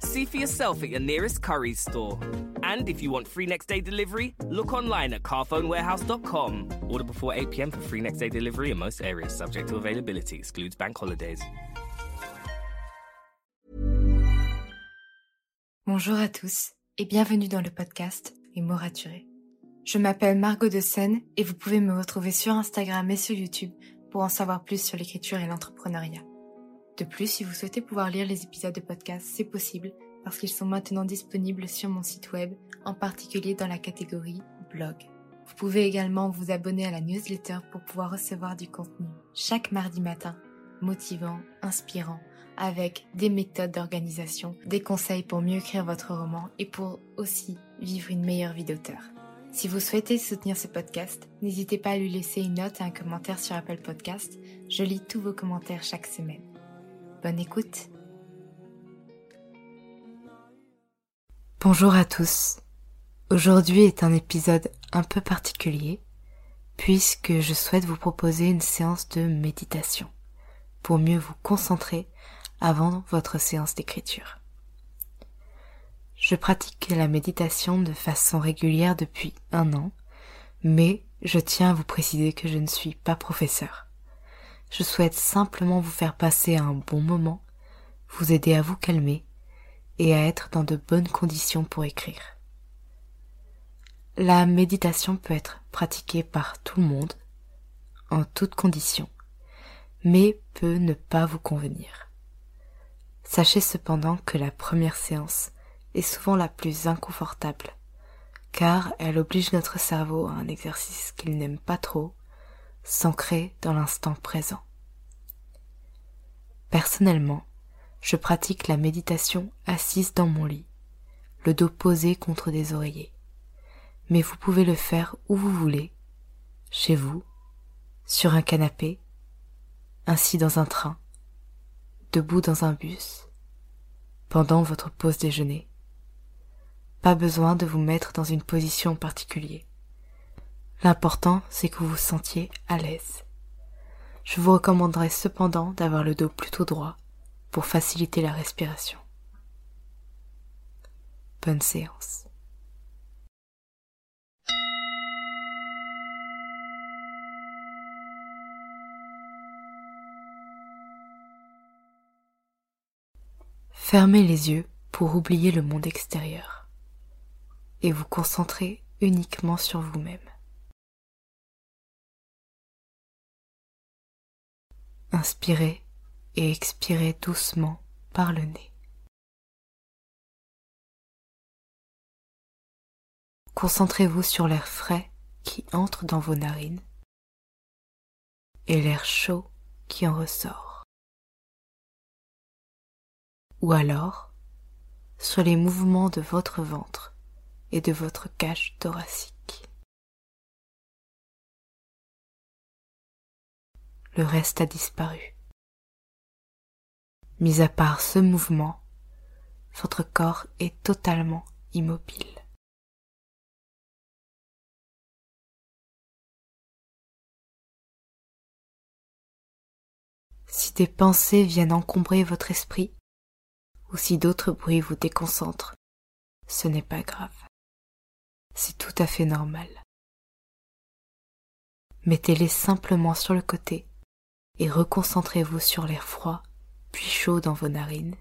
See for yourself at your nearest Curry's store. And if you want free next day delivery, look online at carphonewarehouse.com. Order before 8 pm for free next day delivery in most areas, subject to availability, excludes bank holidays. Bonjour à tous et bienvenue dans le podcast Les mots raturés. Je m'appelle Margot de Seine et vous pouvez me retrouver sur Instagram et sur YouTube pour en savoir plus sur l'écriture et l'entrepreneuriat. De plus, si vous souhaitez pouvoir lire les épisodes de podcast, c'est possible parce qu'ils sont maintenant disponibles sur mon site web, en particulier dans la catégorie blog. Vous pouvez également vous abonner à la newsletter pour pouvoir recevoir du contenu chaque mardi matin, motivant, inspirant, avec des méthodes d'organisation, des conseils pour mieux écrire votre roman et pour aussi vivre une meilleure vie d'auteur. Si vous souhaitez soutenir ce podcast, n'hésitez pas à lui laisser une note et un commentaire sur Apple Podcast. Je lis tous vos commentaires chaque semaine. Bonne écoute. Bonjour à tous. Aujourd'hui est un épisode un peu particulier puisque je souhaite vous proposer une séance de méditation pour mieux vous concentrer avant votre séance d'écriture. Je pratique la méditation de façon régulière depuis un an, mais je tiens à vous préciser que je ne suis pas professeur. Je souhaite simplement vous faire passer un bon moment, vous aider à vous calmer et à être dans de bonnes conditions pour écrire. La méditation peut être pratiquée par tout le monde, en toutes conditions, mais peut ne pas vous convenir. Sachez cependant que la première séance est souvent la plus inconfortable, car elle oblige notre cerveau à un exercice qu'il n'aime pas trop s'ancrer dans l'instant présent. Personnellement, je pratique la méditation assise dans mon lit, le dos posé contre des oreillers. Mais vous pouvez le faire où vous voulez, chez vous, sur un canapé, ainsi dans un train, debout dans un bus, pendant votre pause déjeuner. Pas besoin de vous mettre dans une position particulière. L'important, c'est que vous vous sentiez à l'aise. Je vous recommanderais cependant d'avoir le dos plutôt droit pour faciliter la respiration. Bonne séance. Fermez les yeux pour oublier le monde extérieur et vous concentrer uniquement sur vous-même. Inspirez et expirez doucement par le nez. Concentrez-vous sur l'air frais qui entre dans vos narines et l'air chaud qui en ressort. Ou alors sur les mouvements de votre ventre et de votre cage thoracique. Le reste a disparu. Mis à part ce mouvement, votre corps est totalement immobile. Si des pensées viennent encombrer votre esprit, ou si d'autres bruits vous déconcentrent, ce n'est pas grave. C'est tout à fait normal. Mettez-les simplement sur le côté et reconcentrez-vous sur l'air froid puis chaud dans vos narines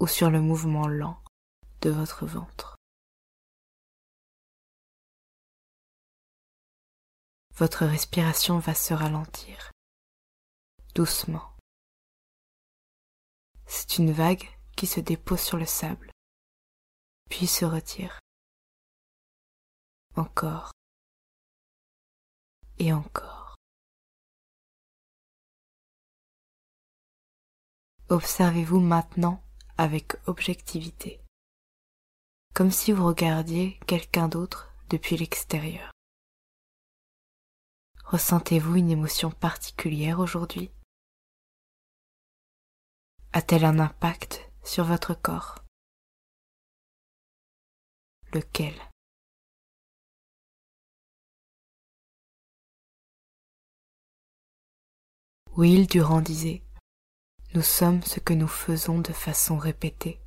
ou sur le mouvement lent de votre ventre. votre respiration va se ralentir, doucement. C'est une vague qui se dépose sur le sable, puis se retire. Encore et encore. Observez-vous maintenant avec objectivité, comme si vous regardiez quelqu'un d'autre depuis l'extérieur. Ressentez-vous une émotion particulière aujourd'hui? A-t-elle un impact sur votre corps? Lequel? Will Durand disait Nous sommes ce que nous faisons de façon répétée.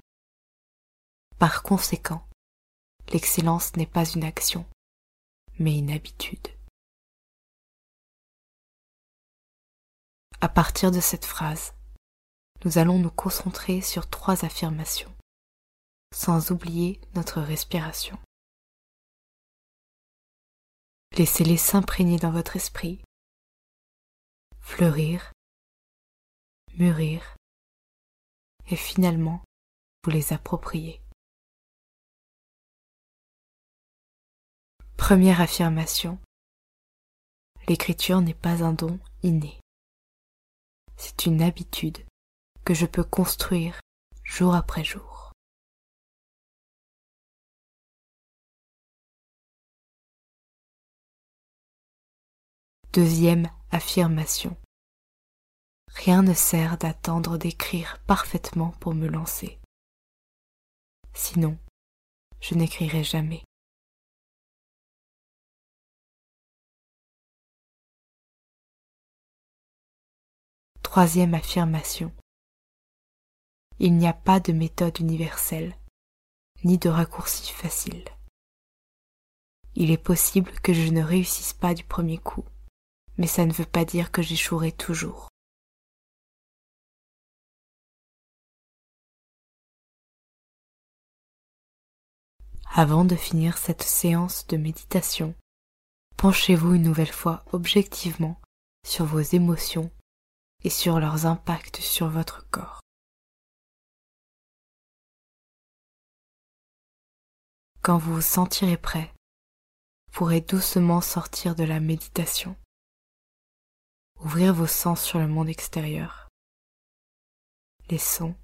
Par conséquent, l'excellence n'est pas une action, mais une habitude. À partir de cette phrase, nous allons nous concentrer sur trois affirmations, sans oublier notre respiration. Laissez-les s'imprégner dans votre esprit, fleurir, mûrir, et finalement vous les approprier. Première affirmation. L'écriture n'est pas un don inné. C'est une habitude que je peux construire jour après jour. Deuxième affirmation. Rien ne sert d'attendre d'écrire parfaitement pour me lancer. Sinon, je n'écrirai jamais. Troisième affirmation. Il n'y a pas de méthode universelle, ni de raccourci facile. Il est possible que je ne réussisse pas du premier coup, mais ça ne veut pas dire que j'échouerai toujours. Avant de finir cette séance de méditation, penchez-vous une nouvelle fois objectivement sur vos émotions et sur leurs impacts sur votre corps. Quand vous vous sentirez prêt, vous pourrez doucement sortir de la méditation, ouvrir vos sens sur le monde extérieur, les sons,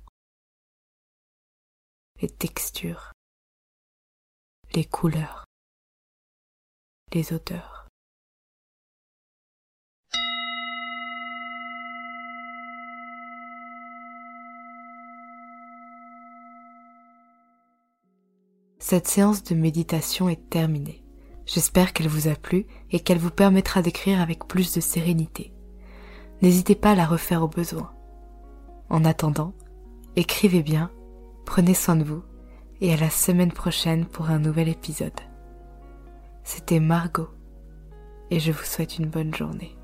les textures, les couleurs, les odeurs. Cette séance de méditation est terminée. J'espère qu'elle vous a plu et qu'elle vous permettra d'écrire avec plus de sérénité. N'hésitez pas à la refaire au besoin. En attendant, écrivez bien, prenez soin de vous et à la semaine prochaine pour un nouvel épisode. C'était Margot et je vous souhaite une bonne journée.